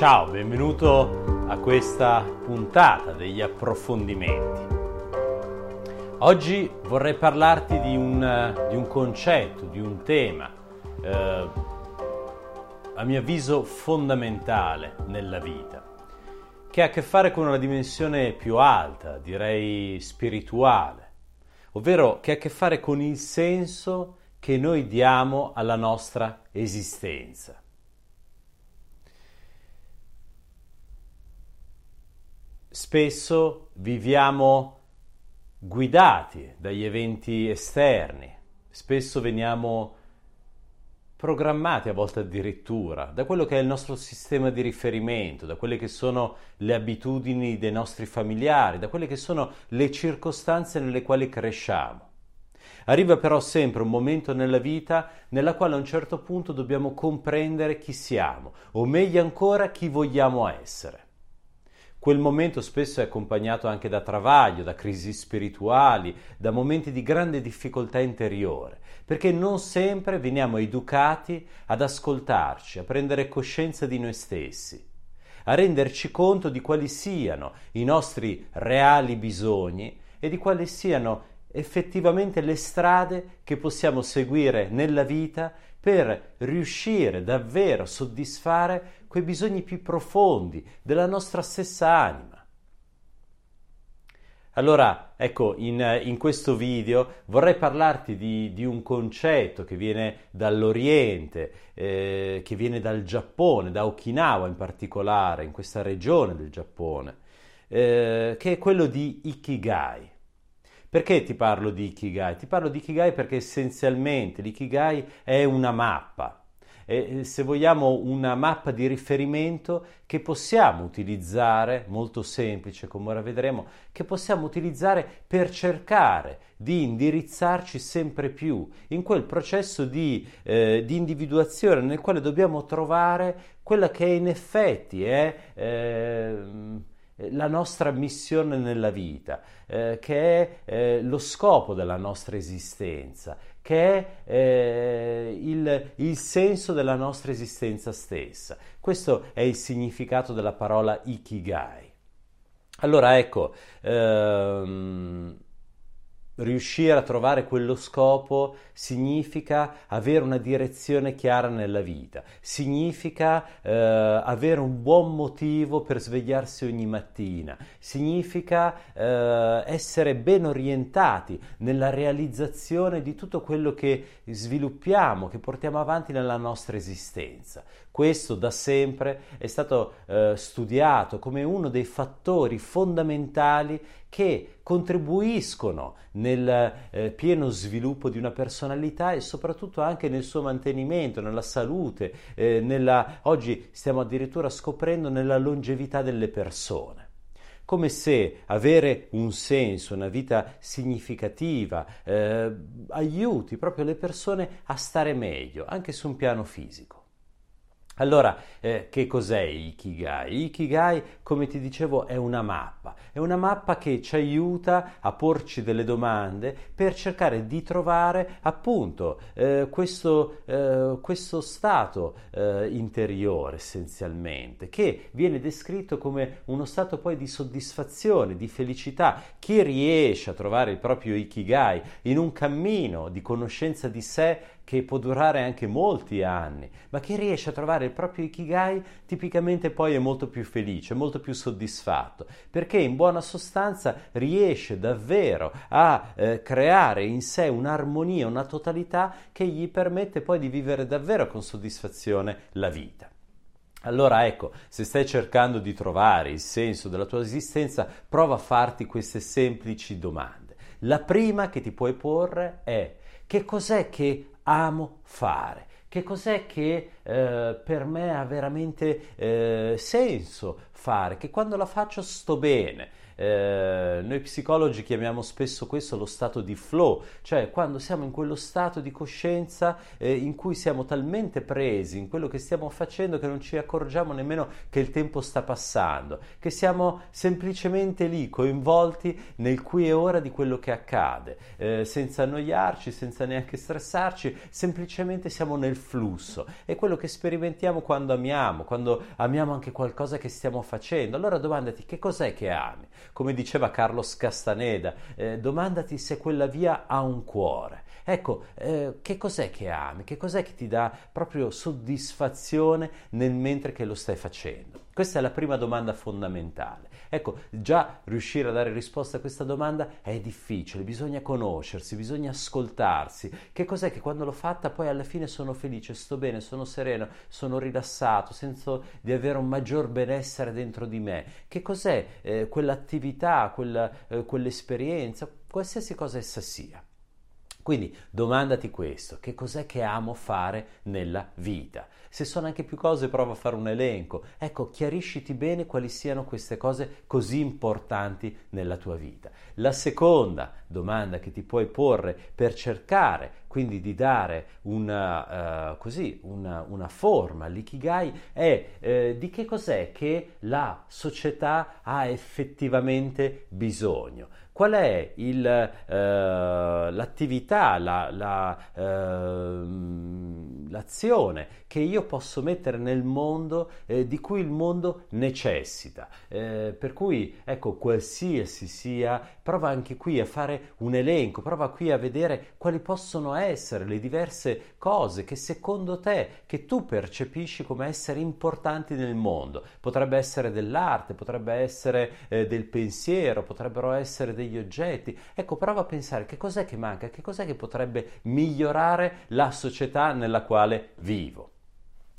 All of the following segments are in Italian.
Ciao, benvenuto a questa puntata degli approfondimenti. Oggi vorrei parlarti di un, di un concetto, di un tema, eh, a mio avviso fondamentale nella vita, che ha a che fare con una dimensione più alta, direi spirituale, ovvero che ha a che fare con il senso che noi diamo alla nostra esistenza. Spesso viviamo guidati dagli eventi esterni, spesso veniamo programmati a volte addirittura da quello che è il nostro sistema di riferimento, da quelle che sono le abitudini dei nostri familiari, da quelle che sono le circostanze nelle quali cresciamo. Arriva però sempre un momento nella vita nella quale a un certo punto dobbiamo comprendere chi siamo, o meglio ancora chi vogliamo essere. Quel momento spesso è accompagnato anche da travaglio, da crisi spirituali, da momenti di grande difficoltà interiore, perché non sempre veniamo educati ad ascoltarci, a prendere coscienza di noi stessi, a renderci conto di quali siano i nostri reali bisogni e di quali siano effettivamente le strade che possiamo seguire nella vita per riuscire davvero a soddisfare quei bisogni più profondi della nostra stessa anima. Allora, ecco, in, in, questo video vorrei parlarti di, di, un concetto che viene dall'Oriente, eh, che viene dal Giappone, da Okinawa in particolare, in questa regione del Giappone, eh, che è quello di Ikigai. Perché ti parlo di Ikigai? Ti parlo di Ikigai perché essenzialmente l'Ikigai è una mappa, è, se vogliamo una mappa di riferimento che possiamo utilizzare, molto semplice come ora vedremo, che possiamo utilizzare per cercare di indirizzarci sempre più in quel processo di, eh, di individuazione nel quale dobbiamo trovare quella che in effetti è... Eh, la nostra missione nella vita, eh, che è eh, lo scopo della nostra esistenza, che è eh, il, il, senso della nostra esistenza stessa. Questo è il significato della parola ikigai. Allora ecco, ehm, riuscire a trovare quello scopo significa avere una direzione chiara nella vita, significa eh, avere un buon motivo per svegliarsi ogni mattina, significa eh, essere ben orientati nella realizzazione di tutto quello che sviluppiamo, che portiamo avanti nella nostra esistenza. Questo da sempre è stato eh, studiato come uno dei fattori fondamentali che contribuiscono nel eh, pieno sviluppo di una personalità e soprattutto anche nel suo mantenimento, nella salute, eh, nella, oggi stiamo addirittura scoprendo nella longevità delle persone come se avere un senso, una vita significativa, eh, aiuti proprio le persone a stare meglio, anche su un piano fisico. Allora, eh, che cos'è Ikigai? Ikigai, come ti dicevo, è una mappa. È una mappa che ci aiuta a porci delle domande per cercare di trovare appunto eh, questo, eh, questo, stato eh, interiore essenzialmente, che viene descritto come uno stato poi di soddisfazione, di felicità. Chi riesce a trovare il proprio Ikigai in un cammino di conoscenza di sé che può durare anche molti anni, ma chi riesce a trovare il proprio ikigai tipicamente poi è molto più felice, molto più soddisfatto, perché in buona sostanza riesce davvero a eh, creare in sé un'armonia, una totalità che gli permette poi di vivere davvero con soddisfazione la vita. Allora ecco, se stai cercando di trovare il senso della tua esistenza, prova a farti queste semplici domande. La prima che ti puoi porre è che cos'è che amo fare? Che cos'è che eh, per me ha veramente eh, senso fare? Che quando la faccio sto bene? Eh, noi psicologi chiamiamo spesso questo lo stato di flow, cioè quando siamo in quello stato di coscienza eh, in cui siamo talmente presi in quello che stiamo facendo che non ci accorgiamo nemmeno che il tempo sta passando, che siamo semplicemente lì coinvolti nel qui e ora di quello che accade, eh, senza annoiarci, senza neanche stressarci, semplicemente siamo nel flusso. È quello che sperimentiamo quando amiamo, quando amiamo anche qualcosa che stiamo facendo. Allora domandati che cos'è che ami? Come diceva Carlos Castaneda, eh, domandati se quella via ha un cuore. Ecco, eh, che cos'è che ami? Che cos'è che ti dà proprio soddisfazione nel mentre che lo stai facendo? Questa è la prima domanda fondamentale. Ecco, già riuscire a dare risposta a questa domanda è difficile, bisogna conoscersi, bisogna ascoltarsi. Che cos'è che quando l'ho fatta poi alla fine sono felice, sto bene, sono sereno, sono rilassato, sento di avere un maggior benessere dentro di me? Che cos'è eh, quell'attività, quella, eh, quell'esperienza, qualsiasi cosa essa sia? Quindi domandati questo, che cos'è che amo fare nella vita? Se sono anche più cose, prova a fare un elenco. Ecco, chiarisciti bene quali siano queste cose così importanti nella tua vita. La seconda domanda che ti puoi porre per cercare quindi di dare una, uh, così, una, una forma all'ikigai è eh, di che cos'è che la società ha effettivamente bisogno qual è il, eh, l'attività, la, la, eh, l'azione che io posso mettere nel mondo eh, di cui il mondo necessita. Eh, per cui, ecco, qualsiasi sia, prova anche qui a fare un elenco, prova qui a vedere quali possono essere le diverse cose che secondo te, che tu percepisci come essere importanti nel mondo. Potrebbe essere dell'arte, potrebbe essere eh, del pensiero, potrebbero essere degli oggetti. Ecco, prova a pensare che cos'è che manca, che cos'è che potrebbe migliorare la società nella quale vivo.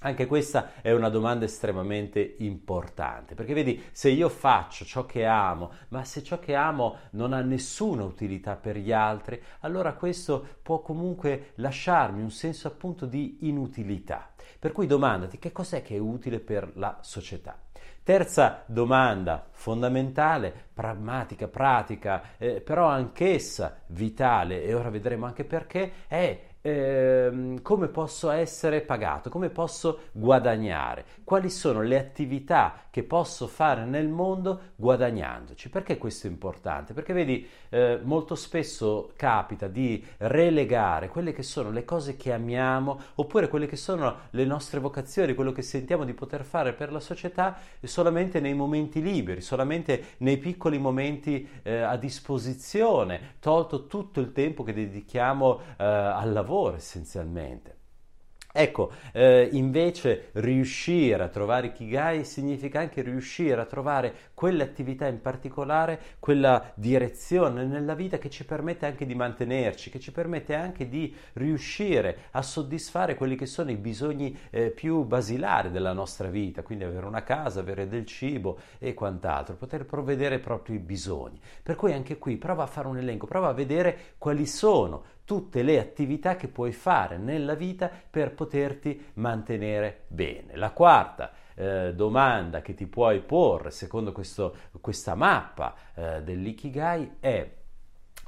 Anche questa è una domanda estremamente importante, perché vedi, se io faccio ciò che amo, ma se ciò che amo non ha nessuna utilità per gli altri, allora questo può comunque lasciarmi un senso appunto di inutilità. Per cui domandati che cos'è che è utile per la società. Terza domanda fondamentale, pragmatica, pratica, eh, però anch'essa vitale, e ora vedremo anche perché, è eh, come posso essere pagato, come posso guadagnare, quali sono le attività che posso fare nel mondo guadagnandoci. Perché questo è importante? Perché vedi, eh, molto spesso capita di relegare quelle che sono le cose che amiamo oppure quelle che sono le nostre vocazioni, quello che sentiamo di poter fare per la società solamente nei momenti liberi, solamente nei piccoli momenti eh, a disposizione, tolto tutto il tempo che dedichiamo eh, al lavoro lavoro essenzialmente. Ecco, eh, invece riuscire a trovare Ikigai significa anche riuscire a trovare quell'attività in particolare, quella direzione nella vita che ci permette anche di mantenerci, che ci permette anche di riuscire a soddisfare quelli che sono i bisogni eh, più basilari della nostra vita, quindi avere una casa, avere del cibo e quant'altro, poter provvedere ai propri bisogni. Per cui anche qui prova a fare un elenco, prova a vedere quali sono tutte le attività che puoi fare nella vita per poterti mantenere bene. La quarta eh, domanda che ti puoi porre secondo questo, questa mappa eh, dell'ikigai è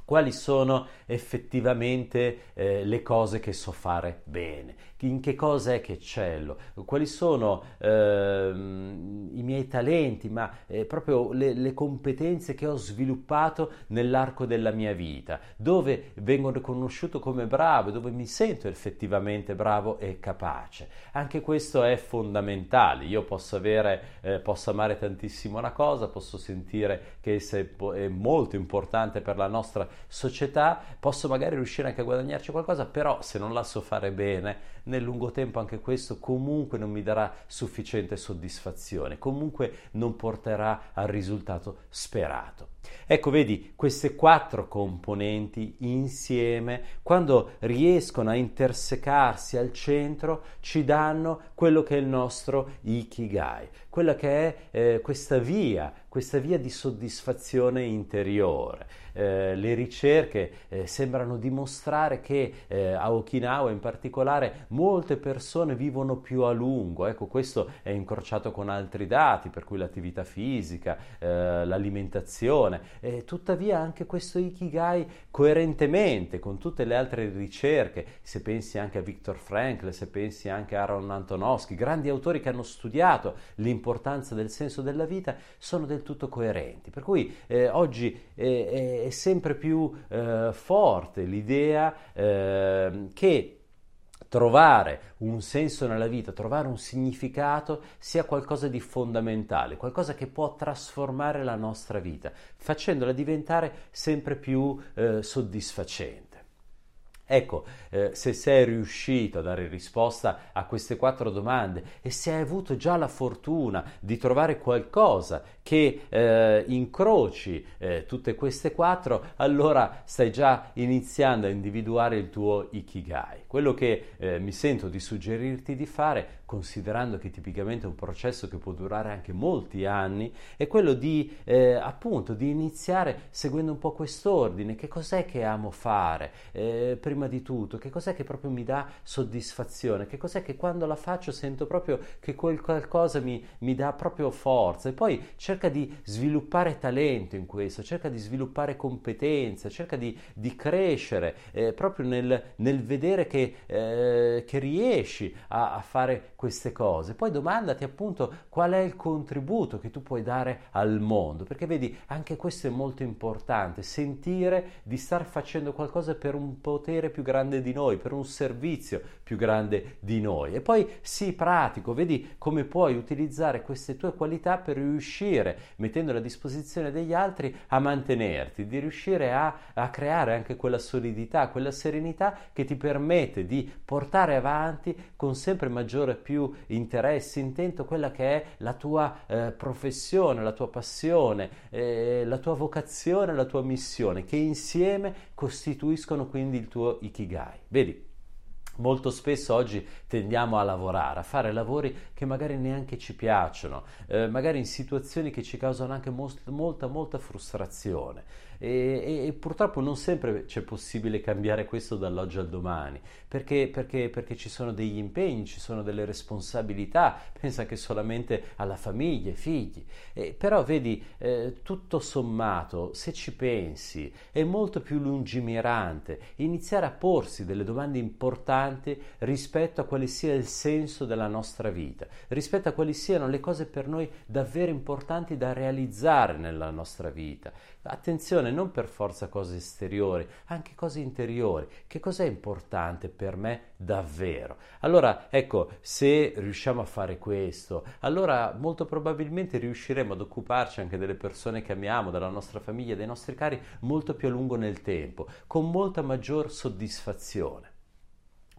quali sono effettivamente eh, le cose che so fare bene, in che cosa è che eccello, quali sono eh, i miei talenti, ma eh, proprio le, le, competenze che ho sviluppato nell'arco della mia vita, dove vengo riconosciuto come bravo, dove mi sento effettivamente bravo e capace. Anche questo è fondamentale. Io posso avere, eh, posso amare tantissimo una cosa, posso sentire che essa è molto importante per la nostra società, posso magari riuscire anche a guadagnarci qualcosa, però se non la so fare bene, nel lungo tempo anche questo comunque non mi darà sufficiente soddisfazione, comunque non porterà al risultato sperato. Ecco, vedi, queste quattro componenti insieme, quando riescono a intersecarsi al centro, ci danno quello che è il nostro ikigai, quella che è eh, questa via, questa via di soddisfazione interiore. Eh, le ricerche eh, sembrano dimostrare che eh, a Okinawa in particolare molte persone vivono più a lungo, ecco questo è incrociato con altri dati per cui l'attività fisica, eh, l'alimentazione, tuttavia anche questo Ikigai coerentemente con tutte le altre ricerche, se pensi anche a Viktor Frankl, se pensi anche a Aaron Antonovsky, grandi autori che hanno studiato l'importanza del senso della vita, sono del tutto coerenti, per cui eh, oggi eh, è sempre più eh, forte l'idea eh, che trovare un senso nella vita, trovare un significato sia qualcosa di fondamentale, qualcosa che può trasformare la nostra vita, facendola diventare sempre più eh, soddisfacente. Ecco, eh, se sei riuscito a dare risposta a queste quattro domande e se hai avuto già la fortuna di trovare qualcosa che eh, incroci eh, tutte queste quattro, allora stai già iniziando a individuare il tuo ikigai. Quello che eh, mi sento di suggerirti di fare considerando che tipicamente è un processo che può durare anche molti anni, è quello di eh, appunto di iniziare seguendo un po' quest'ordine, che cos'è che amo fare? Eh, prima di tutto, che cos'è che proprio mi dà soddisfazione, che cos'è che quando la faccio sento proprio che quel qualcosa mi, mi dà proprio forza? E poi cerca di sviluppare talento in questo, cerca di sviluppare competenze, cerca di, di crescere eh, proprio nel, nel, vedere che, eh, che riesci a, a fare queste cose. Poi domandati appunto qual è il contributo che tu puoi dare al mondo, perché vedi, anche questo è molto importante, sentire di star facendo qualcosa per un potere più grande di noi, per un servizio più grande di noi. E poi sii pratico, vedi come puoi utilizzare queste tue qualità per riuscire, mettendole a disposizione degli altri, a mantenerti, di riuscire a, a creare anche quella solidità, quella serenità che ti permette di portare avanti con sempre maggiore più interesse, intento quella che è la tua eh, professione, la tua passione, eh, la tua vocazione, la tua missione, che insieme costituiscono quindi il tuo ikigai. Vedi? Molto spesso oggi tendiamo a lavorare, a fare lavori che magari neanche ci piacciono, eh, magari in situazioni che ci causano anche most- molta, molta frustrazione e, e, purtroppo non sempre c'è possibile cambiare questo dall'oggi al domani, perché, perché, perché ci sono degli impegni, ci sono delle responsabilità, pensa anche solamente alla famiglia, ai figli, eh, però vedi, eh, tutto sommato, se ci pensi, è molto più lungimirante iniziare a porsi delle domande importanti rispetto a quale sia il senso della nostra vita, rispetto a quali siano le cose per noi davvero importanti da realizzare nella nostra vita. Attenzione, non per forza cose esteriori, anche cose interiori. Che cos'è importante per me davvero? Allora, ecco, se riusciamo a fare questo, allora molto probabilmente riusciremo ad occuparci anche delle persone che amiamo, della nostra famiglia, dei nostri cari, molto più a lungo nel tempo, con molta maggior soddisfazione.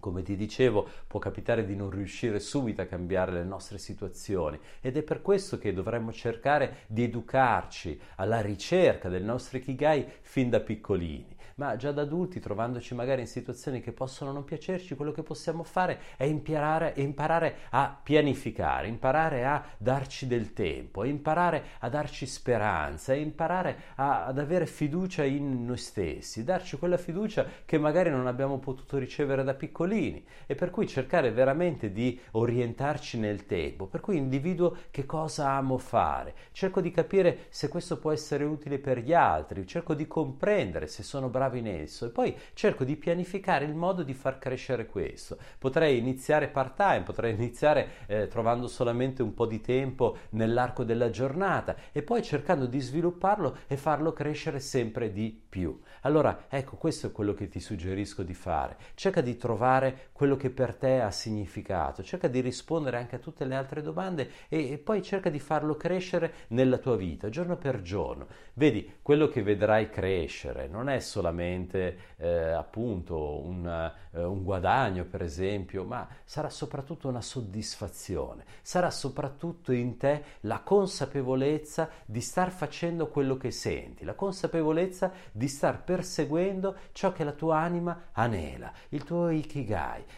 Come ti dicevo, può capitare di non riuscire subito a cambiare le nostre situazioni ed è per questo che dovremmo cercare di educarci alla ricerca del nostro Ikigai fin da piccolini. Ma già da adulti, trovandoci magari in situazioni che possono non piacerci, quello che possiamo fare è imparare, imparare a pianificare, imparare a darci del tempo, imparare a darci speranza, imparare a, ad avere fiducia in noi stessi, darci quella fiducia che magari non abbiamo potuto ricevere da piccolini e per cui cercare veramente di orientarci nel tempo, per cui individuo che cosa amo fare, cerco di capire se questo può essere utile per gli altri, cerco di comprendere se sono bravo in esso e poi cerco di pianificare il modo di far crescere questo. Potrei iniziare part time, potrei iniziare eh, trovando solamente un po' di tempo nell'arco della giornata e poi cercando di svilupparlo e farlo crescere sempre di più. Allora, ecco, questo è quello che ti suggerisco di fare. Cerca di trovare quello che per te ha significato, cerca di rispondere anche a tutte le altre domande e, e poi cerca di farlo crescere nella tua vita, giorno per giorno. Vedi, quello che vedrai crescere non è solamente eh, appunto un, eh, un guadagno, per esempio, ma sarà soprattutto una soddisfazione, sarà soprattutto in te la consapevolezza di star facendo quello che senti, la consapevolezza di star perseguendo ciò che la tua anima anela, il tuo ikigai.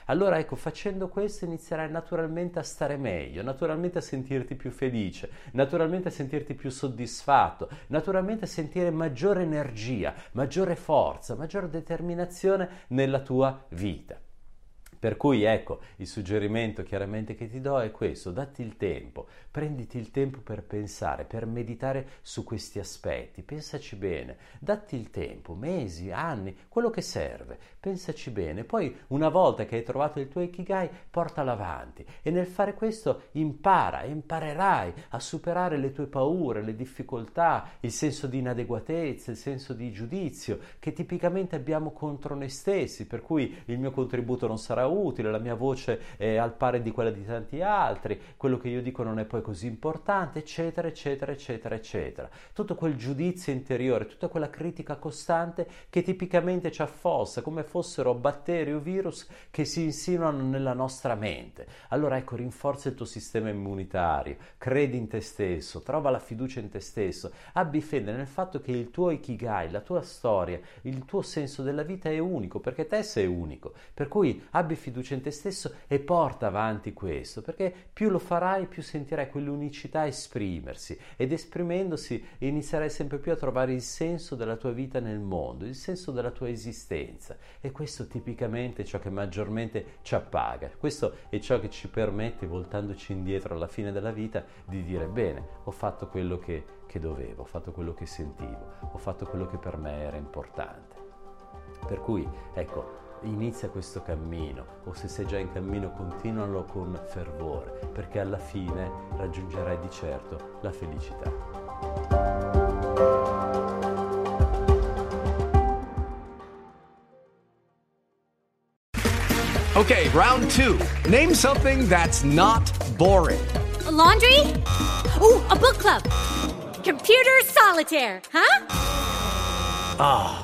Allora ecco, facendo questo inizierai naturalmente a stare meglio, naturalmente a sentirti più felice, naturalmente a sentirti più soddisfatto, naturalmente a sentire maggiore energia, maggiore forza, maggiore determinazione nella tua vita. Per cui ecco, il suggerimento chiaramente che ti do è questo, datti il tempo, prenditi il tempo per pensare, per meditare su questi aspetti, pensaci bene, datti il tempo, mesi, anni, quello che serve, pensaci bene, poi una volta che hai trovato il tuo Ikigai, portalo avanti e nel fare questo impara, imparerai a superare le tue paure, le difficoltà, il senso di inadeguatezza, il senso di giudizio che tipicamente abbiamo contro noi stessi, per cui il mio contributo non sarà utile, la mia voce è al pari di quella di tanti altri, quello che io dico non è poi così importante, eccetera, eccetera, eccetera, eccetera. Tutto quel giudizio interiore, tutta quella critica costante che tipicamente ci affossa, come fossero batteri o virus che si insinuano nella nostra mente. Allora ecco, rinforza il tuo sistema immunitario, credi in te stesso, trova la fiducia in te stesso, abbi fede nel fatto che il tuo ikigai, la tua storia, il tuo senso della vita è unico, perché te sei unico. Per cui abbi fiducia in te stesso e porta avanti questo, perché più lo farai, più sentirai quell'unicità esprimersi ed esprimendosi inizierai sempre più a trovare il senso della tua vita nel mondo, il senso della tua esistenza e questo tipicamente è ciò che maggiormente ci appaga, questo è ciò che ci permette, voltandoci indietro alla fine della vita, di dire bene, ho fatto quello che, che dovevo, ho fatto quello che sentivo, ho fatto quello che per me era importante. Per cui, ecco, inizia questo cammino o se sei già in cammino continualo con fervore perché alla fine raggiungerai di certo la felicità. Okay, round 2. Name something that's not boring. A laundry? Ooh, a book club. Computer solitaire, huh? Ah.